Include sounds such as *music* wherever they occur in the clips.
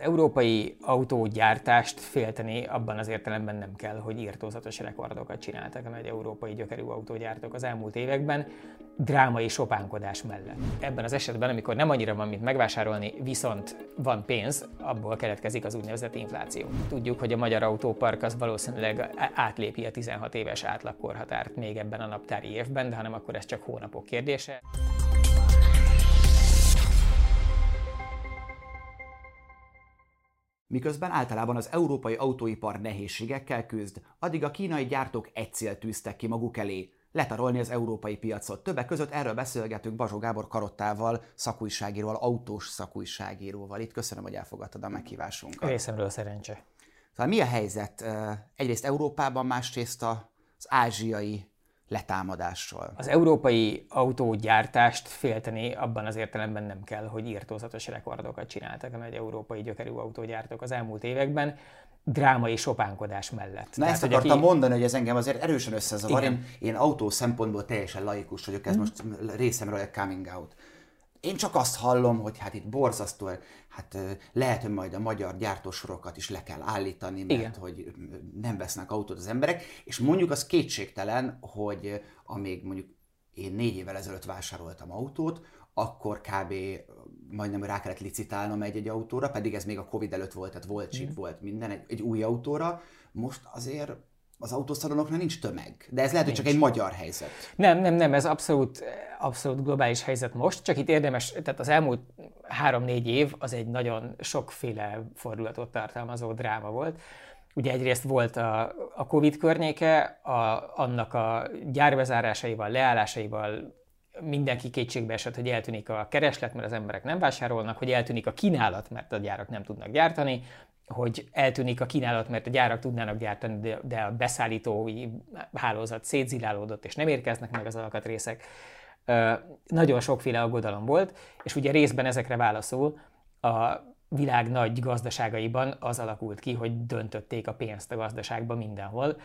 Az európai autógyártást félteni abban az értelemben nem kell, hogy írtózatos rekordokat csináltak a nagy európai gyökerű autógyártók az elmúlt években, drámai sopánkodás mellett. Ebben az esetben, amikor nem annyira van, mint megvásárolni, viszont van pénz, abból keletkezik az úgynevezett infláció. Tudjuk, hogy a magyar autópark az valószínűleg átlépi a 16 éves átlagkorhatárt még ebben a naptári évben, de hanem akkor ez csak hónapok kérdése. Miközben általában az európai autóipar nehézségekkel küzd, addig a kínai gyártók egy célt tűztek ki maguk elé, letarolni az európai piacot. Többek között erről beszélgetünk Bazsó Gábor Karottával, szakújságíróval, autós szakújságíróval. Itt köszönöm, hogy elfogadtad a meghívásunkat. Részemről szerencse. Szóval mi a helyzet egyrészt Európában, másrészt az ázsiai letámadással. Az európai autógyártást félteni abban az értelemben nem kell, hogy írtózatos rekordokat csináltak a nagy európai gyökerű autógyártók az elmúlt években, drámai sopánkodás mellett. Na Tehát, ezt akartam aki... mondani, hogy ez engem azért erősen összezavar. Én, én autó szempontból teljesen laikus vagyok, ez mm. most részemről egy coming out. Én csak azt hallom, hogy hát itt borzasztó, hát lehet, hogy majd a magyar gyártósorokat is le kell állítani, mert Igen. hogy nem vesznek autót az emberek, és mondjuk az kétségtelen, hogy amíg mondjuk én négy évvel ezelőtt vásároltam autót, akkor kb. majdnem rá kellett licitálnom egy-egy autóra, pedig ez még a Covid előtt volt, tehát volt chip, mm. volt minden, egy, egy új autóra. Most azért az autószalonoknál nincs tömeg. De ez lehet, nincs. hogy csak egy magyar helyzet. Nem, nem, nem, ez abszolút, abszolút globális helyzet most, csak itt érdemes, tehát az elmúlt három-négy év az egy nagyon sokféle fordulatot tartalmazó dráma volt. Ugye egyrészt volt a, a Covid környéke, a, annak a gyárbezárásaival, leállásaival mindenki kétségbe esett, hogy eltűnik a kereslet, mert az emberek nem vásárolnak, hogy eltűnik a kínálat, mert a gyárak nem tudnak gyártani, hogy eltűnik a kínálat, mert a gyárak tudnának gyártani, de a beszállítói hálózat szétzilálódott, és nem érkeznek meg az alkatrészek. Nagyon sokféle aggodalom volt, és ugye részben ezekre válaszol a világ nagy gazdaságaiban az alakult ki, hogy döntötték a pénzt a gazdaságban mindenhol,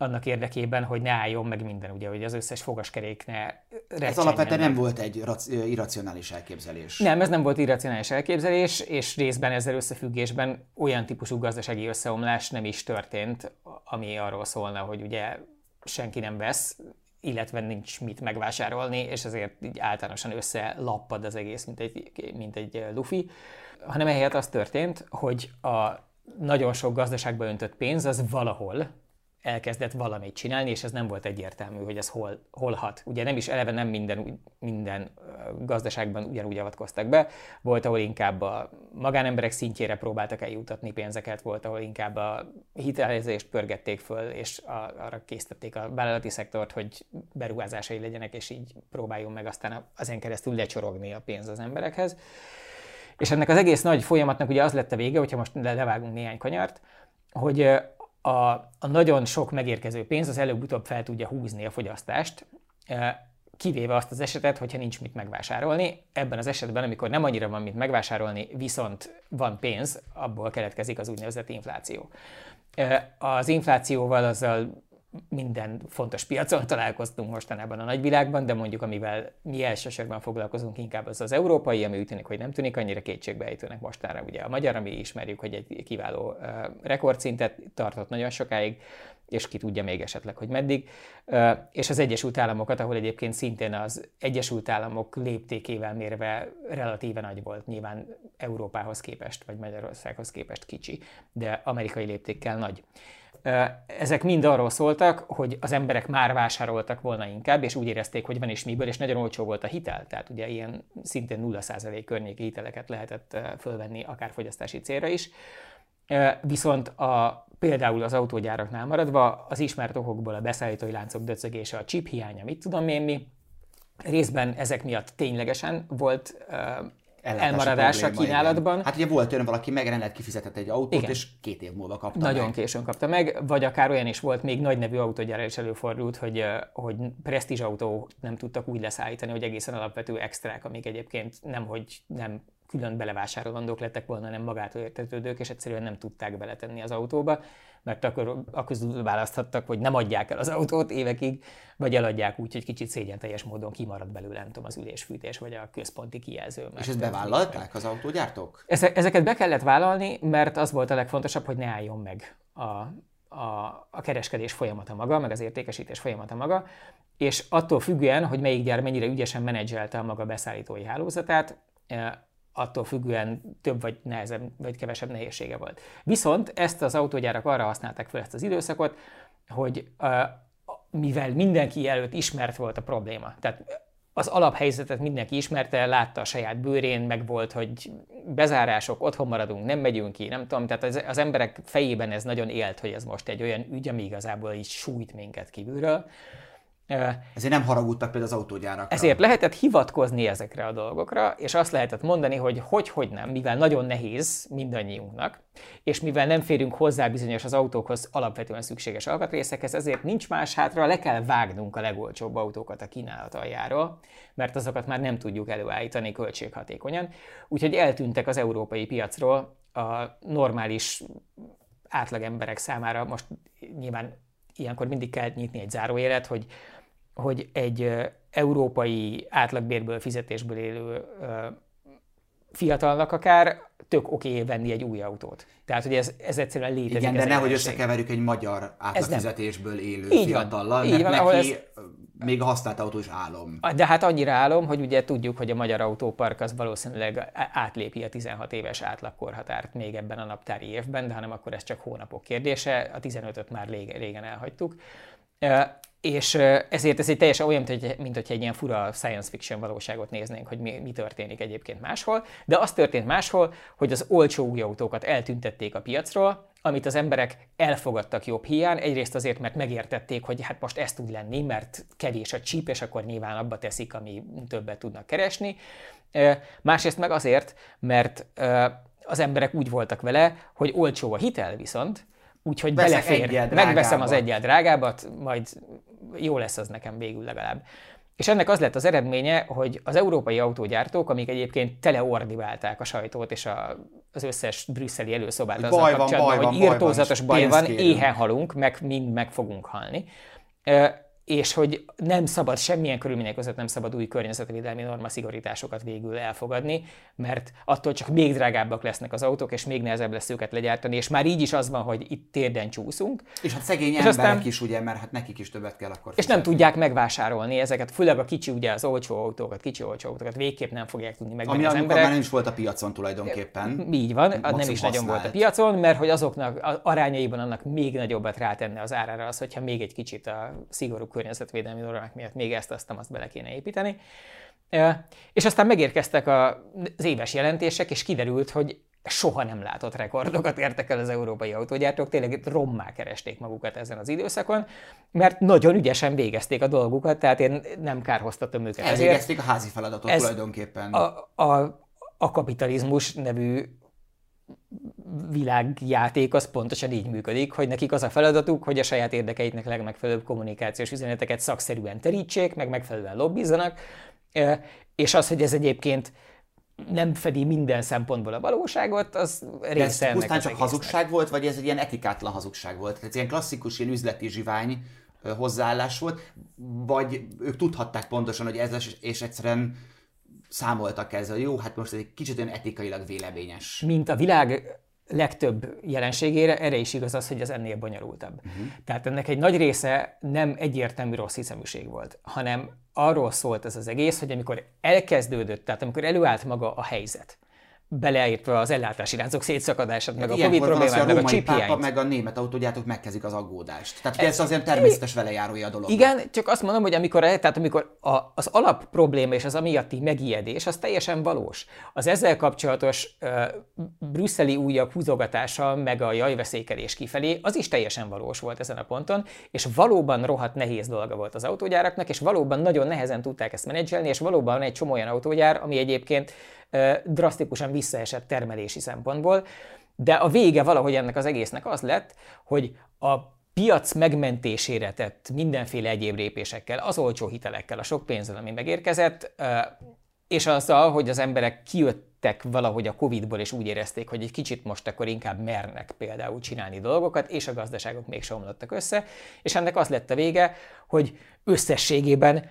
annak érdekében, hogy ne álljon meg minden, ugye, hogy az összes fogaskerék ne Ez alapvetően nem volt egy irracionális elképzelés. Nem, ez nem volt irracionális elképzelés, és részben ezzel összefüggésben olyan típusú gazdasági összeomlás nem is történt, ami arról szólna, hogy ugye senki nem vesz, illetve nincs mit megvásárolni, és ezért így általánosan összelappad az egész, mint egy, mint egy lufi, hanem ehelyett az történt, hogy a nagyon sok gazdaságba öntött pénz az valahol, elkezdett valamit csinálni, és ez nem volt egyértelmű, hogy ez hol, hol hat. Ugye nem is eleve nem minden, minden gazdaságban ugyanúgy avatkoztak be, volt, ahol inkább a magánemberek szintjére próbáltak eljutatni pénzeket, volt, ahol inkább a hitelezést pörgették föl, és a, arra készítették a vállalati szektort, hogy beruházásai legyenek, és így próbáljon meg aztán ezen keresztül lecsorogni a pénz az emberekhez. És ennek az egész nagy folyamatnak ugye az lett a vége, hogyha most levágunk néhány kanyart, hogy a, a nagyon sok megérkező pénz az előbb-utóbb fel tudja húzni a fogyasztást, kivéve azt az esetet, hogyha nincs mit megvásárolni. Ebben az esetben, amikor nem annyira van mit megvásárolni, viszont van pénz, abból keletkezik az úgynevezett infláció. Az inflációval azzal minden fontos piacon találkoztunk mostanában a nagyvilágban, de mondjuk amivel mi elsősorban foglalkozunk inkább az az európai, ami úgy tűnik, hogy nem tűnik annyira kétségbeejtőnek mostanra. Ugye a magyar, ami ismerjük, hogy egy kiváló uh, rekordszintet tartott nagyon sokáig, és ki tudja még esetleg, hogy meddig. Uh, és az Egyesült Államokat, ahol egyébként szintén az Egyesült Államok léptékével mérve relatíve nagy volt, nyilván Európához képest, vagy Magyarországhoz képest kicsi, de amerikai léptékkel nagy. Ezek mind arról szóltak, hogy az emberek már vásároltak volna inkább, és úgy érezték, hogy van is miből, és nagyon olcsó volt a hitel. Tehát ugye ilyen szintén 0% környéki hiteleket lehetett fölvenni akár fogyasztási célra is. Viszont a, például az autógyáraknál maradva az ismert okokból a beszállítói láncok döcögése, a chip hiánya, mit tudom én mi, részben ezek miatt ténylegesen volt elmaradás a kínálatban. Igen. Hát ugye volt olyan valaki megrendelt, kifizetett egy autót, igen. és két év múlva kapta Nagyon meg. későn kapta meg, vagy akár olyan is volt, még nagy nevű autógyára is előfordult, hogy, hogy presztízs autó nem tudtak úgy leszállítani, hogy egészen alapvető extrák, amik egyébként nem, hogy nem külön belevásárolandók lettek volna, nem magától értetődők, és egyszerűen nem tudták beletenni az autóba, mert akkor, akkor választhattak, hogy nem adják el az autót évekig, vagy eladják úgy, hogy kicsit szégyen teljes módon kimarad belőle, nem tudom, az ülésfűtés, vagy a központi kijelző. És ezt bevállalták az autógyártók? Ezeket be kellett vállalni, mert az volt a legfontosabb, hogy ne álljon meg a, a, a kereskedés folyamata maga, meg az értékesítés folyamata maga, és attól függően, hogy melyik gyár mennyire ügyesen menedzselte a maga beszállítói hálózatát, attól függően több vagy nehezebb, vagy kevesebb nehézsége volt. Viszont ezt az autógyárak arra használták fel ezt az időszakot, hogy mivel mindenki előtt ismert volt a probléma, tehát az alaphelyzetet mindenki ismerte, látta a saját bőrén, meg volt, hogy bezárások, otthon maradunk, nem megyünk ki, nem tudom, tehát az, az emberek fejében ez nagyon élt, hogy ez most egy olyan ügy, ami igazából így sújt minket kívülről. Ezért nem haragudtak például az autógyárakra. Ezért lehetett hivatkozni ezekre a dolgokra, és azt lehetett mondani, hogy hogy, hogy nem, mivel nagyon nehéz mindannyiunknak, és mivel nem férünk hozzá bizonyos az autókhoz alapvetően szükséges alkatrészekhez, ezért nincs más hátra, le kell vágnunk a legolcsóbb autókat a kínálat aljáról, mert azokat már nem tudjuk előállítani költséghatékonyan. Úgyhogy eltűntek az európai piacról a normális átlagemberek számára, most nyilván ilyenkor mindig kell nyitni egy zárójelet, hogy hogy egy európai átlagbérből, fizetésből élő fiatalnak akár tök oké okay venni egy új autót. Tehát, hogy ez, ez egyszerűen létezik. Igen, de nehogy összekeverjük egy magyar átlagfizetésből élő így fiatallal. Így van, neki ez... még a használt autó is álom. De hát annyira álom, hogy ugye tudjuk, hogy a magyar autópark az valószínűleg átlépi a 16 éves átlagkorhatárt még ebben a naptári évben, de hanem akkor ez csak hónapok kérdése, a 15-öt már régen elhagytuk. És ezért ez egy teljesen olyan, mint, hogy, mint hogy egy ilyen fura science fiction valóságot néznénk, hogy mi, mi történik egyébként máshol. De az történt máshol, hogy az olcsó új autókat eltüntették a piacról, amit az emberek elfogadtak jobb hiány, egyrészt azért, mert megértették, hogy hát most ez tud lenni, mert kevés a csíp, és akkor nyilván abba teszik, ami többet tudnak keresni. Másrészt meg azért, mert az emberek úgy voltak vele, hogy olcsó a hitel viszont, úgyhogy belefér. Megveszem az egyel drágábbat, majd jó lesz az nekem végül legalább. És ennek az lett az eredménye, hogy az európai autógyártók, amik egyébként teleordiválták a sajtót és a, az összes brüsszeli előszobát azzal baj kapcsolatban, van, hogy írtózatos baj van, baj van éhen halunk, meg mind meg fogunk halni és hogy nem szabad, semmilyen körülmények között nem szabad új környezetvédelmi norma szigorításokat végül elfogadni, mert attól csak még drágábbak lesznek az autók, és még nehezebb lesz őket legyártani, és már így is az van, hogy itt térden csúszunk. És hát szegény és emberek aztán, is, ugye, mert hát nekik is többet kell akkor fizetni. És nem tudják megvásárolni ezeket, főleg a kicsi, ugye az olcsó autókat, kicsi olcsó autókat végképp nem fogják tudni megvenni Ami az emberek. már nem is volt a piacon tulajdonképpen. Így van, Maximum nem is nagyon volt a piacon, mert hogy azoknak arányaiban annak még nagyobbat rátenne az árára az, hogyha még egy kicsit a szigorú környezetvédelmi normák miatt még ezt, azt, azt bele kéne építeni. És aztán megérkeztek az éves jelentések, és kiderült, hogy soha nem látott rekordokat értek el az európai autógyártók, tényleg rommá keresték magukat ezen az időszakon, mert nagyon ügyesen végezték a dolgukat, tehát én nem kárhoztatom őket. Elvégezték a házi feladatot ez tulajdonképpen. A, a, a kapitalizmus nevű világjáték az pontosan így működik, hogy nekik az a feladatuk, hogy a saját érdekeiknek legmegfelelőbb kommunikációs üzeneteket szakszerűen terítsék, meg megfelelően lobbizzanak, és az, hogy ez egyébként nem fedi minden szempontból a valóságot, az része ez pusztán csak hazugság volt, vagy ez egy ilyen etikátlan hazugság volt? Ez ilyen klasszikus, ilyen üzleti zsivány hozzáállás volt, vagy ők tudhatták pontosan, hogy ez és egyszerűen számoltak ezzel, jó, hát most ez egy kicsit olyan etikailag véleményes. Mint a világ legtöbb jelenségére, erre is igaz az, hogy ez ennél bonyolultabb. Uh-huh. Tehát ennek egy nagy része nem egyértelmű rossz hiszeműség volt, hanem arról szólt ez az egész, hogy amikor elkezdődött, tehát amikor előállt maga a helyzet, beleértve az ellátási láncok szétszakadását, meg a Covid problémát, meg a chip pápa, meg a német autógyártók megkezdik az aggódást. Tehát ez, ez azért természetes velejárója a dolog. Igen, csak azt mondom, hogy amikor, tehát amikor a, az alap probléma és az amiatti megijedés, az teljesen valós. Az ezzel kapcsolatos uh, brüsszeli újabb húzogatása, meg a jajveszékelés kifelé, az is teljesen valós volt ezen a ponton, és valóban rohadt nehéz dolga volt az autógyáraknak, és valóban nagyon nehezen tudták ezt menedzselni, és valóban egy csomó olyan autógyár, ami egyébként drasztikusan visszaesett termelési szempontból, de a vége valahogy ennek az egésznek az lett, hogy a piac megmentésére tett mindenféle egyéb lépésekkel, az olcsó hitelekkel, a sok pénzzel, ami megérkezett, és azzal, hogy az emberek kijött, kiléptek valahogy a Covid-ból, és úgy érezték, hogy egy kicsit most akkor inkább mernek például csinálni dolgokat, és a gazdaságok még omlottak össze, és ennek az lett a vége, hogy összességében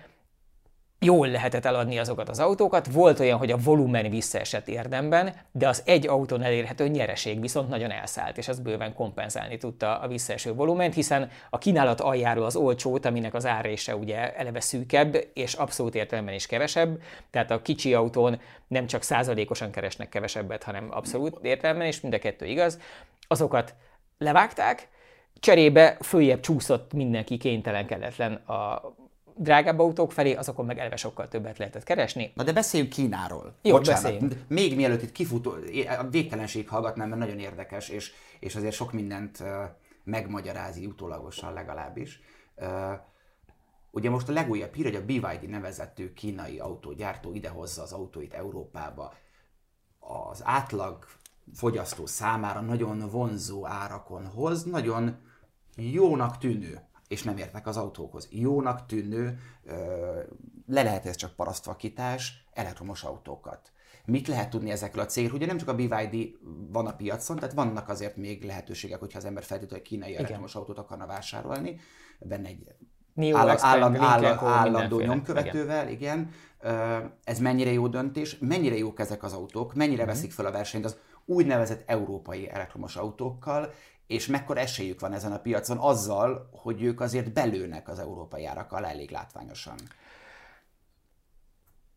jól lehetett eladni azokat az autókat. Volt olyan, hogy a volumen visszaesett érdemben, de az egy autón elérhető nyereség viszont nagyon elszállt, és az bőven kompenzálni tudta a visszaeső volument, hiszen a kínálat aljáról az olcsót, aminek az árése ugye eleve szűkebb, és abszolút értelemben is kevesebb, tehát a kicsi autón nem csak százalékosan keresnek kevesebbet, hanem abszolút értelemben, és mind a kettő igaz, azokat levágták, cserébe följebb csúszott mindenki kénytelen, kelletlen a drágább autók felé, azokon meg eleve sokkal többet lehetett keresni. Na de beszéljünk Kínáról. Jó, Bocsánat. beszéljünk. Még mielőtt itt kifutó, a végtelenség hallgatnám, mert nagyon érdekes, és, és azért sok mindent megmagyarázi utólagosan legalábbis. Ugye most a legújabb hír, hogy a BYD nevezető kínai autógyártó idehozza az autóit Európába. Az átlag fogyasztó számára nagyon vonzó árakon hoz, nagyon jónak tűnő és nem értek az autókhoz. Jónak tűnő, le lehet ez csak parasztvakítás, elektromos autókat. Mit lehet tudni ezekről a cégről? Ugye nem csak a BYD van a piacon, tehát vannak azért még lehetőségek, hogyha az ember feltétlenül kínai igen. elektromos autót akarna vásárolni, benne egy állam, állam, állam, állandó nyomkövetővel, igen. igen. Ez mennyire jó döntés, mennyire jók ezek az autók, mennyire uh-huh. veszik fel a versenyt az úgynevezett európai elektromos autókkal, és mekkora esélyük van ezen a piacon azzal, hogy ők azért belőnek az európai árakkal elég látványosan.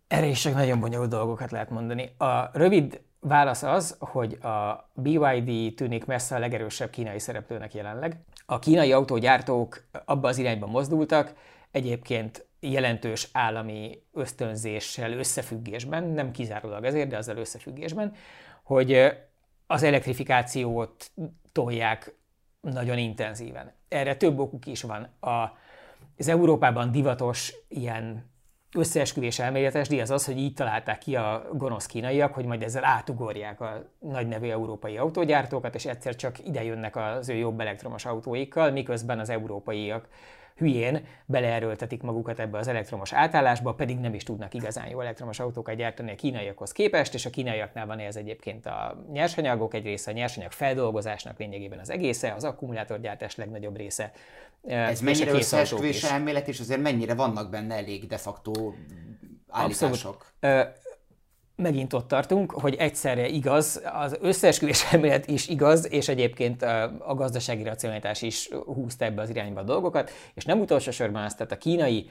Erre is csak nagyon bonyolult dolgokat lehet mondani. A rövid válasz az, hogy a BYD tűnik messze a legerősebb kínai szereplőnek jelenleg. A kínai autógyártók abba az irányba mozdultak, egyébként jelentős állami ösztönzéssel, összefüggésben, nem kizárólag ezért, de azzal összefüggésben, hogy az elektrifikációt tolják nagyon intenzíven. Erre több okuk is van. A, az Európában divatos ilyen összeesküvés elméletes díj az az, hogy így találták ki a gonosz kínaiak, hogy majd ezzel átugorják a nagy nevű európai autógyártókat, és egyszer csak ide jönnek az ő jobb elektromos autóikkal, miközben az európaiak hülyén beleerőltetik magukat ebbe az elektromos átállásba, pedig nem is tudnak igazán jó elektromos autókat gyártani a kínaiakhoz képest, és a kínaiaknál van ez egyébként a nyersanyagok egy része, a nyersanyag feldolgozásnak lényegében az egésze, az akkumulátorgyártás legnagyobb része. Ez mennyire összeesküvés elmélet, és azért mennyire vannak benne elég de facto állítások? Abszolút megint ott tartunk, hogy egyszerre igaz, az összeesküvés *laughs* elmélet is igaz, és egyébként a gazdasági racionalitás is húzta ebbe az irányba a dolgokat, és nem utolsó sorban azt, tehát a kínai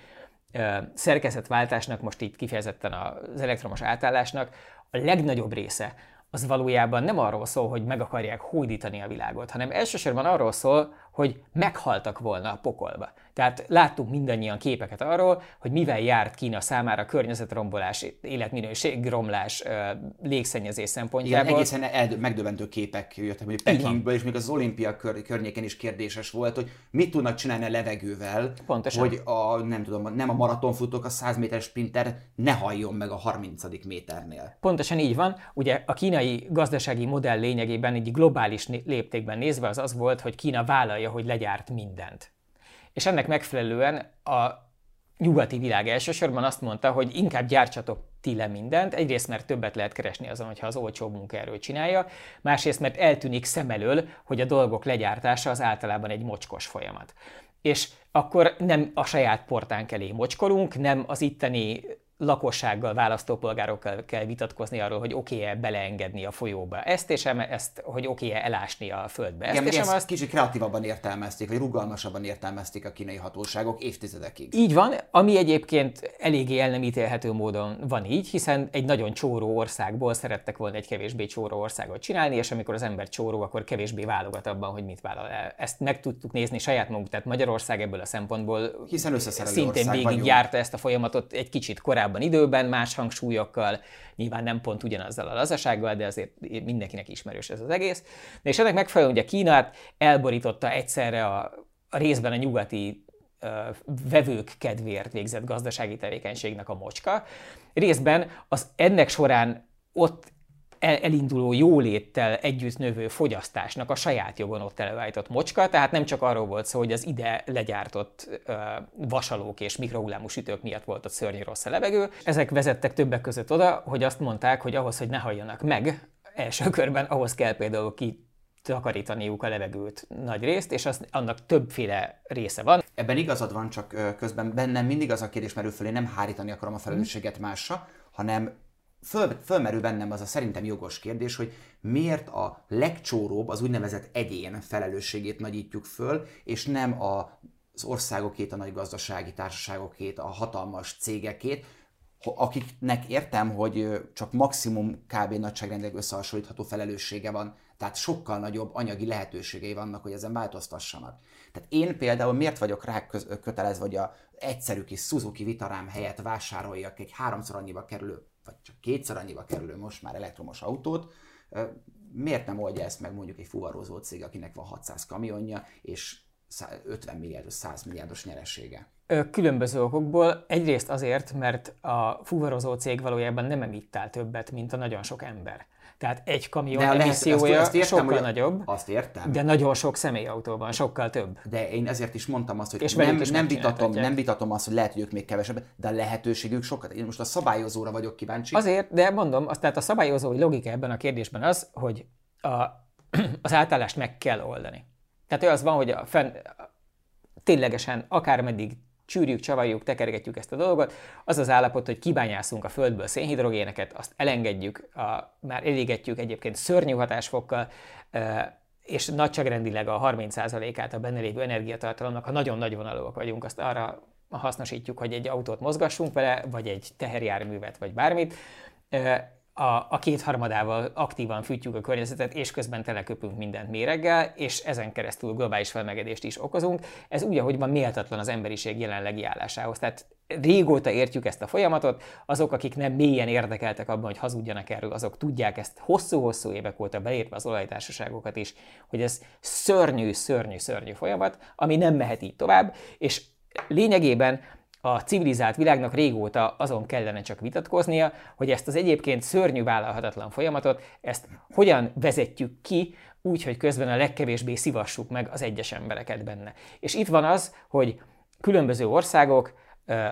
szerkezetváltásnak, most itt kifejezetten az elektromos átállásnak a legnagyobb része az valójában nem arról szól, hogy meg akarják hódítani a világot, hanem elsősorban arról szól, hogy meghaltak volna a pokolba. Tehát láttunk mindannyian képeket arról, hogy mivel járt Kína számára környezetrombolás, életminőségromlás, légszennyezés szempontjából. Igen, egészen el, megdöbbentő képek jöttek, hogy Pekingből, és még az olimpia kör, környéken is kérdéses volt, hogy mit tudnak csinálni a levegővel, Pontosan. hogy a, nem tudom, nem a maratonfutók, a 100 méteres sprinter ne halljon meg a 30. méternél. Pontosan így van. Ugye a kínai gazdasági modell lényegében egy globális léptékben nézve az az volt, hogy Kína vállalja, hogy legyárt mindent és ennek megfelelően a nyugati világ elsősorban azt mondta, hogy inkább gyártsatok ti le mindent, egyrészt mert többet lehet keresni azon, hogyha az olcsóbb munkaerő csinálja, másrészt mert eltűnik szem elől, hogy a dolgok legyártása az általában egy mocskos folyamat. És akkor nem a saját portánk elé mocskolunk, nem az itteni lakossággal, választópolgárokkal kell vitatkozni arról, hogy oké-e beleengedni a folyóba ezt, és ezt, hogy oké-e elásni a földbe. Ezt, Igen, és ezt azt... kicsit kreatívabban értelmezték, vagy rugalmasabban értelmezték a kínai hatóságok évtizedekig. Így van, ami egyébként eléggé el nem ítélhető módon van így, hiszen egy nagyon csóró országból szerettek volna egy kevésbé csóró országot csinálni, és amikor az ember csóró, akkor kevésbé válogat abban, hogy mit vállal el. Ezt meg tudtuk nézni saját magunk, tehát Magyarország ebből a szempontból hiszen szintén végig járta ezt a folyamatot egy kicsit korábban korábban időben, más hangsúlyokkal, nyilván nem pont ugyanazzal a lazasággal, de azért mindenkinek ismerős ez az egész. De és ennek megfelelően ugye Kínát elborította egyszerre a, a részben a nyugati vevők kedvéért végzett gazdasági tevékenységnek a mocska. Részben az ennek során ott elinduló jóléttel együtt növő fogyasztásnak a saját jogon ott előállított mocska, tehát nem csak arról volt szó, hogy az ide legyártott ö, vasalók és mikrohullámú sütők miatt volt ott szörnyű rossz a levegő. Ezek vezettek többek között oda, hogy azt mondták, hogy ahhoz, hogy ne halljanak meg első körben, ahhoz kell például ki takarítaniuk a levegőt nagy részt, és az, annak többféle része van. Ebben igazad van, csak közben bennem mindig az a kérdés merül föl, én nem hárítani akarom a felelősséget másra, hanem föl, fölmerül bennem az a szerintem jogos kérdés, hogy miért a legcsóróbb, az úgynevezett egyén felelősségét nagyítjuk föl, és nem a, az országokét, a nagy gazdasági társaságokét, a hatalmas cégekét, akiknek értem, hogy csak maximum kb. nagyságrendileg összehasonlítható felelőssége van, tehát sokkal nagyobb anyagi lehetőségei vannak, hogy ezen változtassanak. Tehát én például miért vagyok rá kötelezve, hogy a egyszerű kis Suzuki Vitarám helyett vásároljak egy háromszor annyiba kerülő vagy csak kétszer annyiba kerülő most már elektromos autót, miért nem oldja ezt meg mondjuk egy fuvarozó cég, akinek van 600 kamionja, és 50 milliárdos, 100 milliárdos nyeresége? Különböző okokból. Egyrészt azért, mert a fuvarozó cég valójában nem emittál többet, mint a nagyon sok ember. Tehát egy kamion de emissziója azt, azt értem, sokkal hogy nagyobb, azt értem. de nagyon sok személyautóban, sokkal több. De én ezért is mondtam azt, hogy és nem, nem, vitatom, nem vitatom azt, hogy lehet, hogy ők még kevesebb, de a lehetőségük sokkal. Én most a szabályozóra vagyok kíváncsi. Azért, de mondom, azt, tehát a szabályozói logika ebben a kérdésben az, hogy a, *clears throat* az átállást meg kell oldani. Tehát az van, hogy a fenn, ténylegesen akármeddig csűrjük, csavarjuk, tekergetjük ezt a dolgot, az az állapot, hogy kibányászunk a földből szénhidrogéneket, azt elengedjük, a, már elégetjük egyébként szörnyű hatásfokkal, és nagyságrendileg a 30%-át a benne lévő energiatartalomnak, ha nagyon nagy vonalúak vagyunk, azt arra hasznosítjuk, hogy egy autót mozgassunk vele, vagy egy teherjárművet, vagy bármit, a, a kétharmadával aktívan fűtjük a környezetet, és közben teleköpünk mindent méreggel, és ezen keresztül globális felmegedést is okozunk. Ez úgy, ahogy van méltatlan az emberiség jelenlegi állásához. Tehát régóta értjük ezt a folyamatot, azok, akik nem mélyen érdekeltek abban, hogy hazudjanak erről, azok tudják ezt hosszú-hosszú évek óta belépve az olajtársaságokat is, hogy ez szörnyű, szörnyű, szörnyű folyamat, ami nem mehet így tovább, és lényegében a civilizált világnak régóta azon kellene csak vitatkoznia, hogy ezt az egyébként szörnyű vállalhatatlan folyamatot, ezt hogyan vezetjük ki, úgy, hogy közben a legkevésbé szivassuk meg az egyes embereket benne. És itt van az, hogy különböző országok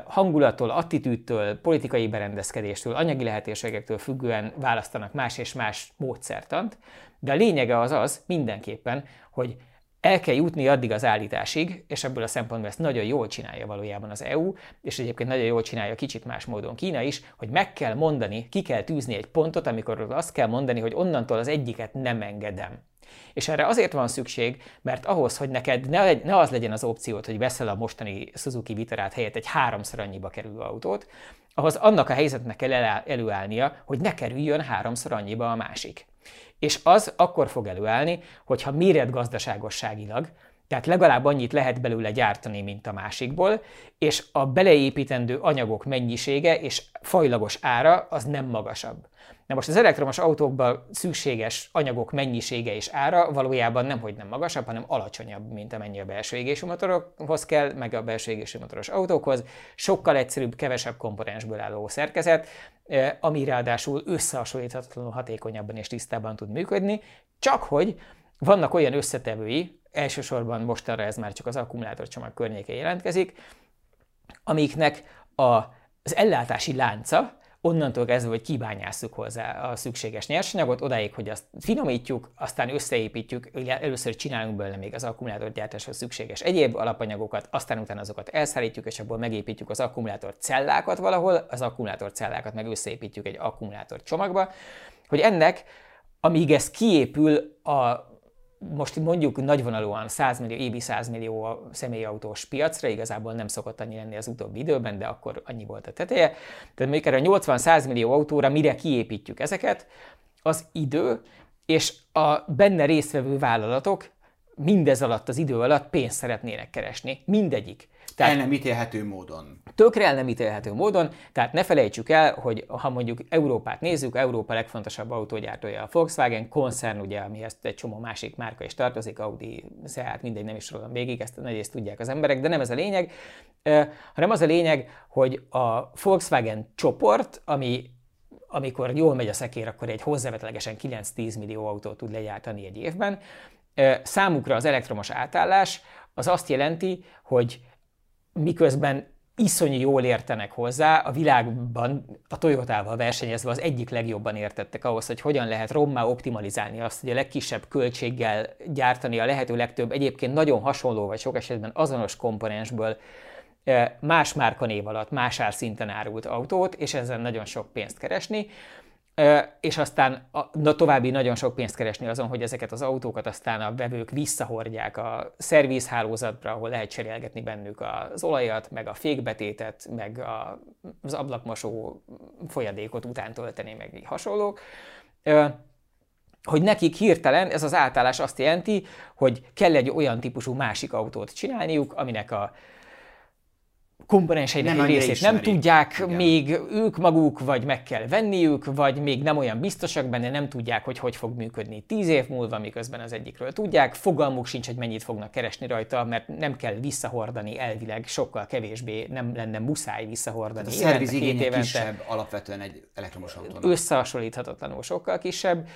hangulattól, attitűdtől, politikai berendezkedéstől, anyagi lehetőségektől függően választanak más és más módszertant, de a lényege az az mindenképpen, hogy el kell jutni addig az állításig, és ebből a szempontból ezt nagyon jól csinálja valójában az EU, és egyébként nagyon jól csinálja kicsit más módon Kína is, hogy meg kell mondani, ki kell tűzni egy pontot, amikor azt kell mondani, hogy onnantól az egyiket nem engedem. És erre azért van szükség, mert ahhoz, hogy neked ne, ne az legyen az opciót, hogy veszel a mostani Suzuki Vitarát helyett egy háromszor annyiba kerülő autót, ahhoz annak a helyzetnek kell előállnia, hogy ne kerüljön háromszor annyiba a másik. És az akkor fog előállni, hogyha méretgazdaságosságilag, tehát legalább annyit lehet belőle gyártani, mint a másikból, és a beleépítendő anyagok mennyisége és fajlagos ára az nem magasabb. Na most az elektromos autókban szükséges anyagok mennyisége és ára valójában nem, hogy nem magasabb, hanem alacsonyabb, mint amennyi a belső égésű motorokhoz kell, meg a belső égésű motoros autókhoz. Sokkal egyszerűbb, kevesebb komponensből álló szerkezet, ami ráadásul összehasonlíthatatlanul hatékonyabban és tisztában tud működni, csak hogy vannak olyan összetevői, elsősorban mostanra ez már csak az akkumulátorcsomag környéke jelentkezik, amiknek a, az ellátási lánca, onnantól kezdve, hogy kibányásszuk hozzá a szükséges nyersanyagot, odáig, hogy azt finomítjuk, aztán összeépítjük, először csinálunk belőle még az akkumulátorgyártáshoz szükséges egyéb alapanyagokat, aztán utána azokat elszállítjuk, és abból megépítjük az akkumulátor cellákat valahol, az akkumulátor cellákat meg összeépítjük egy akkumulátor csomagba, hogy ennek, amíg ez kiépül a most mondjuk nagyvonalúan 100 millió, évi 100 millió személyautós piacra, igazából nem szokott annyi lenni az utóbbi időben, de akkor annyi volt a teteje. Tehát mondjuk erre 80-100 millió autóra mire kiépítjük ezeket, az idő, és a benne résztvevő vállalatok mindez alatt az idő alatt pénzt szeretnének keresni. Mindegyik. Tehát, el nem ítélhető módon. Tökre el nem ítélhető módon, tehát ne felejtsük el, hogy ha mondjuk Európát nézzük, Európa legfontosabb autógyártója a Volkswagen koncern, ugye, amihez egy csomó másik márka is tartozik, Audi, Seat, mindegy, nem is sorolom végig, ezt nagy részt tudják az emberek, de nem ez a lényeg, hanem az a lényeg, hogy a Volkswagen csoport, ami amikor jól megy a szekér, akkor egy hozzávetlegesen 9-10 millió autót tud legyártani egy évben. Számukra az elektromos átállás az azt jelenti, hogy miközben iszonyú jól értenek hozzá, a világban a Toyotával versenyezve az egyik legjobban értettek ahhoz, hogy hogyan lehet rommá optimalizálni azt, hogy a legkisebb költséggel gyártani a lehető legtöbb egyébként nagyon hasonló vagy sok esetben azonos komponensből más márkanév alatt, más árszinten árult autót, és ezen nagyon sok pénzt keresni és aztán a, további nagyon sok pénzt keresni azon, hogy ezeket az autókat aztán a vevők visszahordják a szervízhálózatra, ahol lehet cserélgetni bennük az olajat, meg a fékbetétet, meg a, az ablakmosó folyadékot után tölteni, meg hasonlók. Hogy nekik hirtelen ez az átállás azt jelenti, hogy kell egy olyan típusú másik autót csinálniuk, aminek a komponenseinek egy részét ismeri. nem tudják Igen. még ők maguk, vagy meg kell venniük, vagy még nem olyan biztosak benne, nem tudják, hogy hogy fog működni tíz év múlva, miközben az egyikről tudják. Fogalmuk sincs, hogy mennyit fognak keresni rajta, mert nem kell visszahordani elvileg, sokkal kevésbé nem lenne muszáj visszahordani. Tehát a szerviz igénye kisebb alapvetően egy elektromos autónak. Összehasonlíthatatlanul sokkal kisebb.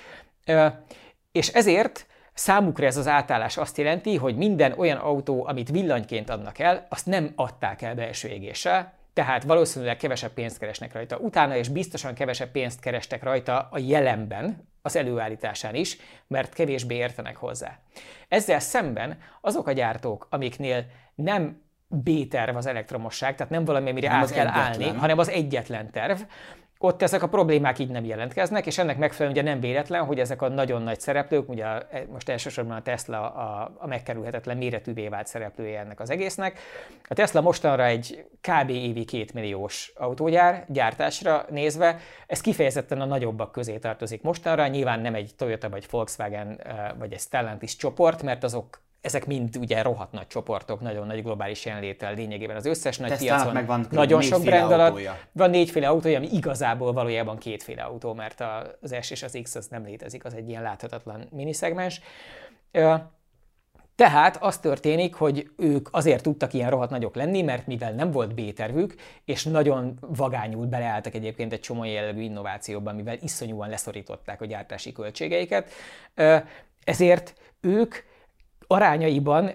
És ezért Számukra ez az átállás azt jelenti, hogy minden olyan autó, amit villanyként adnak el, azt nem adták el belső égéssel, tehát valószínűleg kevesebb pénzt keresnek rajta utána, és biztosan kevesebb pénzt kerestek rajta a jelenben, az előállításán is, mert kevésbé értenek hozzá. Ezzel szemben azok a gyártók, amiknél nem B-terv az elektromosság, tehát nem valami, amire nem át kell egyetlen. állni, hanem az egyetlen terv, ott ezek a problémák így nem jelentkeznek, és ennek megfelelően ugye nem véletlen, hogy ezek a nagyon nagy szereplők, ugye most elsősorban a Tesla a, a megkerülhetetlen méretűvé vált szereplője ennek az egésznek. A Tesla mostanra egy kb. évi két milliós autógyár gyártásra nézve, ez kifejezetten a nagyobbak közé tartozik mostanra, nyilván nem egy Toyota vagy Volkswagen vagy egy Stellantis csoport, mert azok ezek mind ugye rohadt nagy csoportok, nagyon nagy globális jelenléttel lényegében az összes nagy piacon. Meg van nagyon sok brand alatt. Van négyféle autója, ami igazából valójában kétféle autó, mert az S és az X az nem létezik, az egy ilyen láthatatlan miniszegmens. Tehát az történik, hogy ők azért tudtak ilyen rohadt nagyok lenni, mert mivel nem volt B-tervük, és nagyon vagányul beleálltak egyébként egy csomó jellegű innovációban, mivel iszonyúan leszorították a gyártási költségeiket, ezért ők arányaiban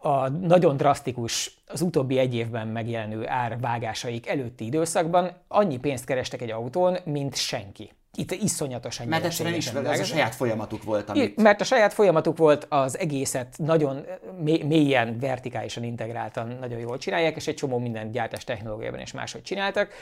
a nagyon drasztikus, az utóbbi egy évben megjelenő árvágásaik előtti időszakban annyi pénzt kerestek egy autón, mint senki itt iszonyatosan Mert egyszerűen is ez a saját folyamatuk volt. Amit... Mert a saját folyamatuk volt, az egészet nagyon mélyen, vertikálisan integráltan nagyon jól csinálják, és egy csomó minden gyártás technológiában is máshogy csináltak.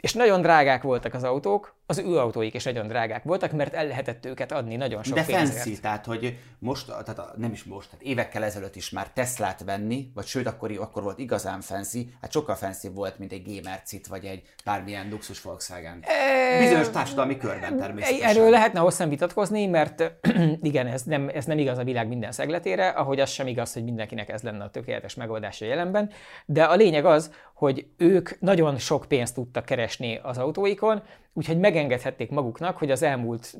És nagyon drágák voltak az autók, az ő autóik is nagyon drágák voltak, mert el lehetett őket adni nagyon sok De fancy, tehát hogy most, tehát nem is most, tehát évekkel ezelőtt is már Teslát venni, vagy sőt, akkor, akkor volt igazán fancy, hát sokkal fancy volt, mint egy gamer cit, vagy egy bármilyen luxus Volkswagen. E... Bizonyos társadalmi körben természetesen. Erről lehetne hosszan vitatkozni, mert *clears throat* igen, ez nem, ez nem igaz a világ minden szegletére, ahogy az sem igaz, hogy mindenkinek ez lenne a tökéletes megoldás a jelenben, de a lényeg az, hogy ők nagyon sok pénzt tudtak keresni az autóikon, úgyhogy megengedhették maguknak, hogy az elmúlt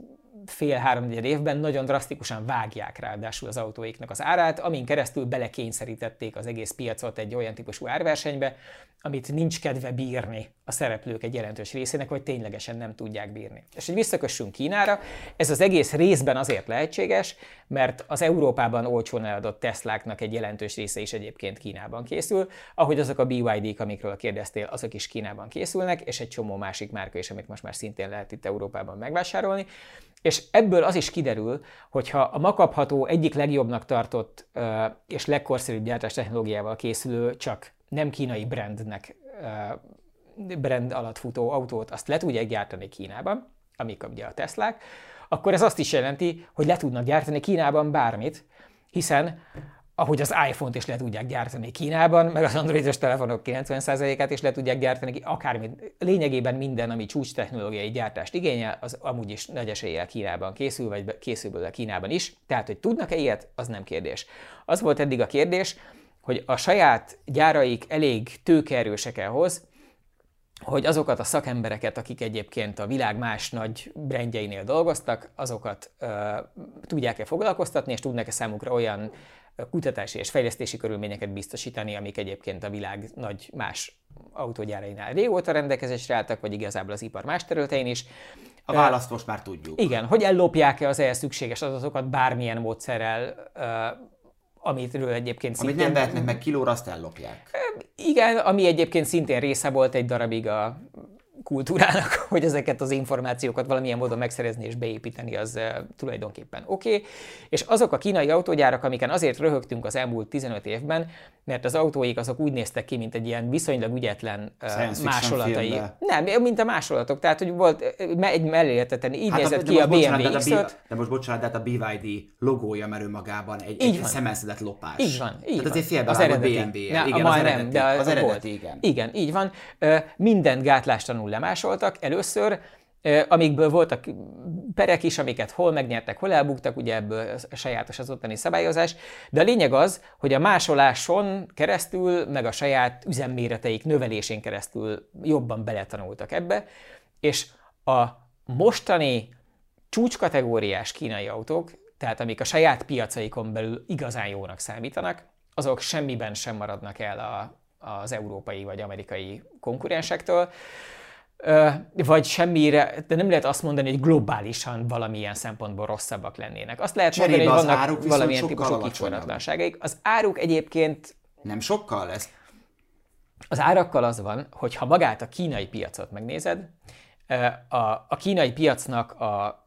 fél-három évben nagyon drasztikusan vágják ráadásul az autóiknak az árát, amin keresztül belekényszerítették az egész piacot egy olyan típusú árversenybe, amit nincs kedve bírni a szereplők egy jelentős részének, vagy ténylegesen nem tudják bírni. És hogy visszakössünk Kínára, ez az egész részben azért lehetséges, mert az Európában olcsón eladott Tesláknak egy jelentős része is egyébként Kínában készül, ahogy azok a BYD-k, amikről kérdeztél, azok is Kínában készülnek, és egy csomó másik márka is, amit most már szintén lehet itt Európában megvásárolni. És ebből az is kiderül, hogyha a makapható egyik legjobbnak tartott és legkorszerűbb gyártás technológiával készülő, csak nem kínai brandnek brand alatt futó autót, azt le tudják gyártani Kínában, amik ugye a Teslák, akkor ez azt is jelenti, hogy le tudnak gyártani Kínában bármit, hiszen ahogy az iPhone-t is le tudják gyártani Kínában, meg az androidos telefonok 90%-át is le tudják gyártani, akármit, lényegében minden, ami csúcs technológiai gyártást igényel, az amúgy is nagy eséllyel Kínában készül, vagy készül belőle Kínában is. Tehát, hogy tudnak-e ilyet, az nem kérdés. Az volt eddig a kérdés, hogy a saját gyáraik elég tőkeerősek ahhoz, hogy azokat a szakembereket, akik egyébként a világ más nagy brandjeinél dolgoztak, azokat uh, tudják-e foglalkoztatni, és tudnak-e számukra olyan kutatási és fejlesztési körülményeket biztosítani, amik egyébként a világ nagy más autógyárainál régóta rendelkezésre álltak, vagy igazából az ipar más területein is. A választ most már tudjuk. Igen, hogy ellopják-e az ehhez szükséges adatokat bármilyen módszerrel, amitről egyébként Amit szintén... nem vehetnek meg kilóra, azt ellopják. Igen, ami egyébként szintén része volt egy darabig a kultúrának, *laughs* hogy ezeket az információkat valamilyen módon megszerezni és beépíteni, az uh, tulajdonképpen oké. Okay. És azok a kínai autógyárak, amiken azért röhögtünk az elmúlt 15 évben, mert az autóik azok úgy néztek ki, mint egy ilyen viszonylag ügyetlen uh, másolatai. Nem, mint a másolatok. Tehát, hogy volt egy melléleteten így hát nézett ki a BMW x De most bocsánat, de hát a BYD logója merő magában egy, egy szemelszedett lopás. Így van. Így Tehát van. azért az eredeti. Az eredeti, nem, de az eredeti, volt. igen. Igen, így van. Mindent gátlástalanul lemásoltak először, amikből voltak perek is, amiket hol megnyertek, hol elbuktak, ugye ebből sajátos az ottani szabályozás, de a lényeg az, hogy a másoláson keresztül, meg a saját üzemméreteik növelésén keresztül jobban beletanultak ebbe, és a mostani csúcskategóriás kínai autók, tehát amik a saját piacaikon belül igazán jónak számítanak, azok semmiben sem maradnak el a, az európai vagy amerikai konkurensektől vagy semmire, de nem lehet azt mondani, hogy globálisan valamilyen szempontból rosszabbak lennének. Azt lehet Cserébe mondani, hogy vannak valamilyen típusú kiforratlanságai. Az áruk egyébként... Nem sokkal lesz. Az árakkal az van, hogy ha magát a kínai piacot megnézed, a, a kínai piacnak a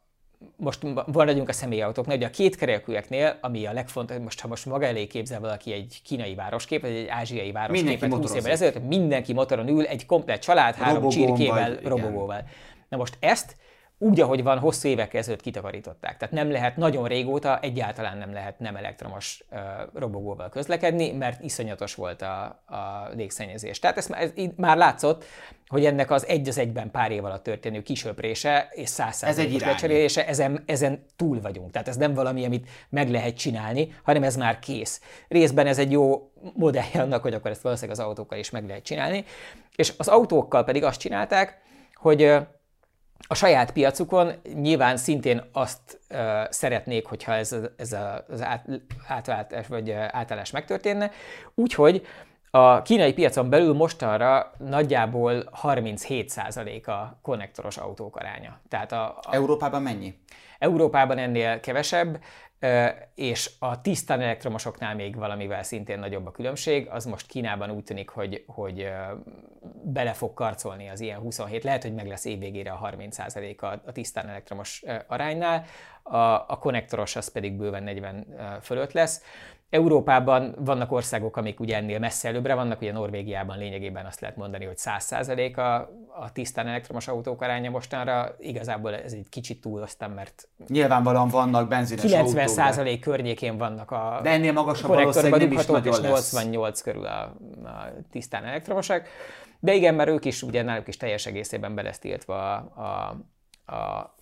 most maradjunk a személyautóknál, ugye a kétkerekűeknél, ami a legfontosabb, most ha most maga elé képzel valaki egy kínai városkép, vagy egy ázsiai városképet 20 évvel ezelőtt, mindenki motoron ül, egy komplet család, három csirkével, robogóval. Na most ezt úgy, ahogy van, hosszú évek ezelőtt kitakarították. Tehát nem lehet nagyon régóta, egyáltalán nem lehet nem elektromos uh, robogóval közlekedni, mert iszonyatos volt a, a légszennyezés. Tehát ez, ez már látszott, hogy ennek az egy az egyben pár év alatt történő kisöprése és százszázalékos lecserélése, ezen, ezen túl vagyunk. Tehát ez nem valami, amit meg lehet csinálni, hanem ez már kész. Részben ez egy jó modellje annak, hogy akkor ezt valószínűleg az autókkal is meg lehet csinálni. És az autókkal pedig azt csinálták, hogy a saját piacukon nyilván szintén azt uh, szeretnék, hogyha ez, ez a, az át, átváltás vagy átállás megtörténne, úgyhogy a kínai piacon belül mostanra nagyjából 37% a konnektoros autók aránya. Tehát a, a, Európában mennyi? Európában ennél kevesebb, és a tisztán elektromosoknál még valamivel szintén nagyobb a különbség. Az most Kínában úgy tűnik, hogy, hogy bele fog karcolni az ilyen 27, lehet, hogy meg lesz évvégére a 30% a, a tisztán elektromos aránynál, a, a konnektoros az pedig bőven 40 fölött lesz. Európában vannak országok, amik ugye ennél messze előbbre vannak, ugye Norvégiában lényegében azt lehet mondani, hogy 100% a, a tisztán elektromos autók aránya mostanra, igazából ez egy kicsit túloztam, mert Nyilvánvalóan vannak benzines 90 autók, környékén vannak a de ennél magasabb valószínűleg nem is és 88 körül a, a tisztán elektromosak. De igen, mert ők is, ugye náluk is teljes egészében be lesz tiltva a, a, a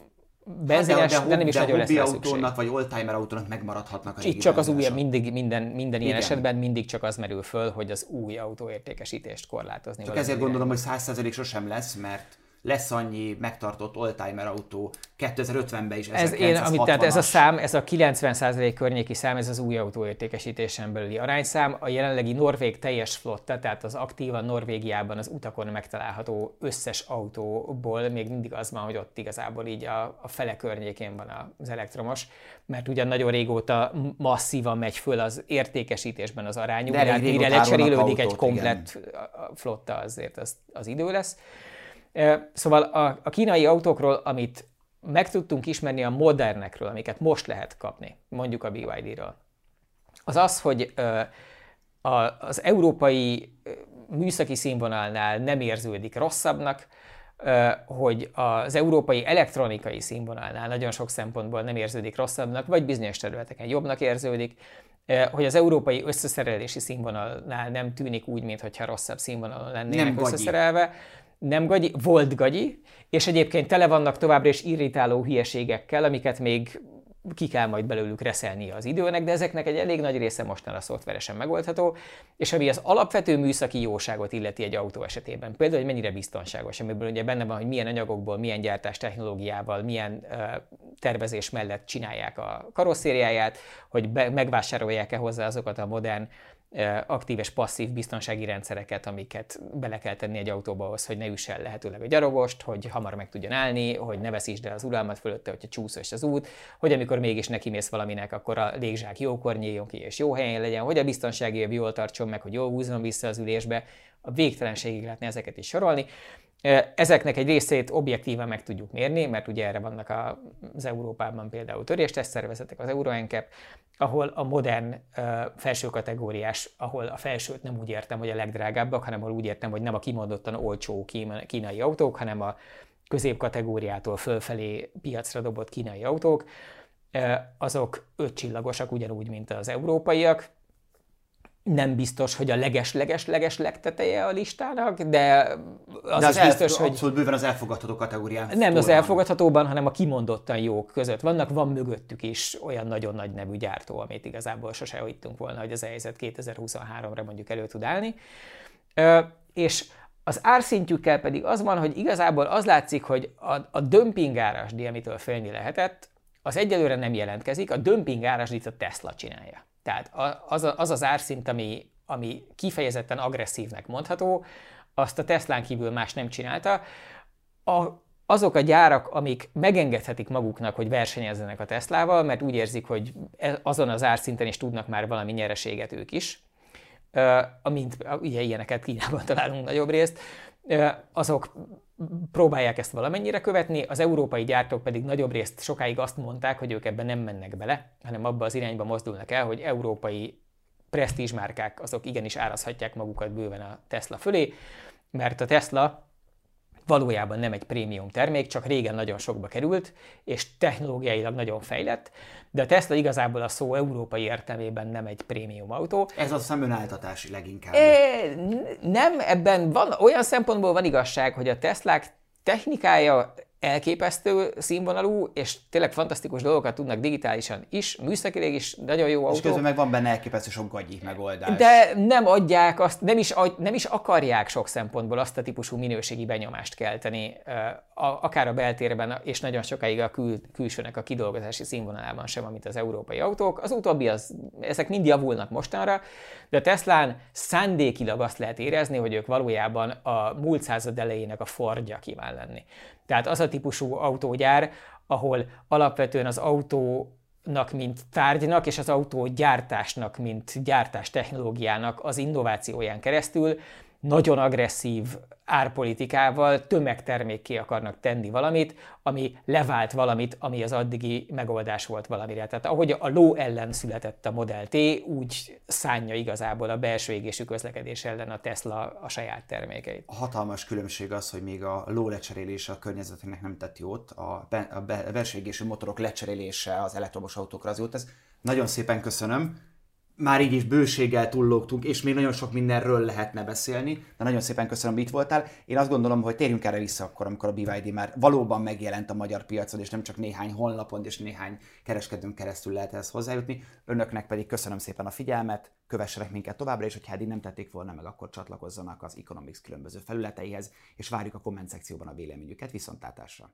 benzines, hát de, de, de, nem is de nagyon lesz autónak vagy oldtimer autónak megmaradhatnak a Itt csak az új, mindig, minden, minden ilyen Igen. esetben mindig csak az merül föl, hogy az új autóértékesítést korlátozni. Csak ezért gondolom, hogy 100% sosem lesz, mert lesz annyi megtartott oldtimer autó 2050-ben is. Ez, én, amit, tehát ez a szám, ez a 90% környéki szám, ez az új autó értékesítésen belüli arányszám. A jelenlegi norvég teljes flotta, tehát az aktívan Norvégiában az utakon megtalálható összes autóból még mindig az van, hogy ott igazából így a, a fele környékén van az elektromos, mert ugyan nagyon régóta masszívan megy föl az értékesítésben az arányuk, de mire lecserélődik egy komplet igen. flotta, azért az, az idő lesz. Szóval a, a kínai autókról, amit meg tudtunk ismerni a modernekről, amiket most lehet kapni, mondjuk a BYD-ről, az az, hogy az európai műszaki színvonalnál nem érződik rosszabbnak, hogy az európai elektronikai színvonalnál nagyon sok szempontból nem érződik rosszabbnak, vagy bizonyos területeken jobbnak érződik, hogy az európai összeszerelési színvonalnál nem tűnik úgy, mintha rosszabb színvonalon lennének nem összeszerelve, nem gagyi, volt gagyi, és egyébként tele vannak továbbra is irritáló hülyeségekkel, amiket még ki kell majd belőlük reszelni az időnek, de ezeknek egy elég nagy része mostanra szoftveresen megoldható, és ami az alapvető műszaki jóságot illeti egy autó esetében, például, hogy mennyire biztonságos, amiből ugye benne van, hogy milyen anyagokból, milyen gyártás technológiával, milyen uh, tervezés mellett csinálják a karosszériáját, hogy be, megvásárolják-e hozzá azokat a modern aktív és passzív biztonsági rendszereket, amiket bele kell tenni egy autóba ahhoz, hogy ne üss el lehetőleg a gyarogost, hogy hamar meg tudjon állni, hogy ne veszítsd el az uralmat fölötte, hogyha csúszós az út, hogy amikor mégis neki mész valaminek, akkor a légzsák jókor nyíljon ki és jó helyen legyen, hogy a biztonsági év jól tartson meg, hogy jól húzzon vissza az ülésbe, a végtelenségig lehetne ezeket is sorolni. Ezeknek egy részét objektíven meg tudjuk mérni, mert ugye erre vannak az Európában például töréstest szervezetek, az EuroNCAP, ahol a modern felső kategóriás, ahol a felsőt nem úgy értem, hogy a legdrágábbak, hanem ahol úgy értem, hogy nem a kimondottan olcsó kínai autók, hanem a középkategóriától fölfelé piacra dobott kínai autók, azok öt csillagosak ugyanúgy, mint az európaiak, nem biztos, hogy a leges-leges-leges legteteje a listának, de az de az is biztos, hogy... Abszolút bőven az elfogadható kategórián. Nem az elfogadhatóban, hanem a kimondottan jók között vannak. Van mögöttük is olyan nagyon nagy nevű gyártó, amit igazából sose hittunk volna, hogy az helyzet 2023-ra mondjuk elő tud állni. És az árszintjükkel pedig az van, hogy igazából az látszik, hogy a, a dömping árasdi, amitől félni lehetett, az egyelőre nem jelentkezik, a dömping árasdit a Tesla csinálja. Tehát az az, az árszint, ami, ami kifejezetten agresszívnek mondható, azt a Teslán kívül más nem csinálta. A, azok a gyárak, amik megengedhetik maguknak, hogy versenyezzenek a Teslával, mert úgy érzik, hogy e, azon az árszinten is tudnak már valami nyereséget ők is, amint ugye ilyeneket Kínában találunk nagyobb részt, azok próbálják ezt valamennyire követni, az európai gyártók pedig nagyobb részt sokáig azt mondták, hogy ők ebben nem mennek bele, hanem abba az irányba mozdulnak el, hogy európai presztízsmárkák azok igenis árazhatják magukat bőven a Tesla fölé, mert a Tesla valójában nem egy prémium termék, csak régen nagyon sokba került, és technológiailag nagyon fejlett, de a Tesla igazából a szó európai értelmében nem egy prémium autó. Ez a szemönáltatási leginkább. É, nem, ebben van, olyan szempontból van igazság, hogy a Teslák technikája elképesztő színvonalú, és tényleg fantasztikus dolgokat tudnak digitálisan is, műszakileg is nagyon jó autó. És közben meg van benne elképesztő sok gagyi megoldás. De nem adják azt, nem is, nem is akarják sok szempontból azt a típusú minőségi benyomást kelteni, akár a beltérben, és nagyon sokáig a kül, külsőnek a kidolgozási színvonalában sem, amit az európai autók. Az utóbbi, az, ezek mind javulnak mostanra, de a Teslán szándékilag azt lehet érezni, hogy ők valójában a múlt század elejének a Fordja kíván lenni. Tehát az a típusú autógyár, ahol alapvetően az autó mint tárgynak, és az autógyártásnak, mint gyártás technológiának az innovációján keresztül nagyon agresszív árpolitikával tömegtermékké akarnak tenni valamit, ami levált valamit, ami az addigi megoldás volt valamire. Tehát ahogy a ló ellen született a Model T, úgy szánja igazából a belső égésű közlekedés ellen a Tesla a saját termékeit. A hatalmas különbség az, hogy még a ló lecserélése a környezetünknek nem tett jót, a, be, a, be, a belső égésű motorok lecserélése az elektromos autókra az jót. Ez nagyon szépen köszönöm már így is bőséggel túllógtunk, és még nagyon sok mindenről lehetne beszélni, de nagyon szépen köszönöm, hogy itt voltál. Én azt gondolom, hogy térjünk erre vissza akkor, amikor a BYD már valóban megjelent a magyar piacon, és nem csak néhány honlapon és néhány kereskedőn keresztül lehet ezt hozzájutni. Önöknek pedig köszönöm szépen a figyelmet, kövessenek minket továbbra, és hogyha eddig nem tették volna meg, akkor csatlakozzanak az Economics különböző felületeihez, és várjuk a komment szekcióban a véleményüket. Viszontlátásra!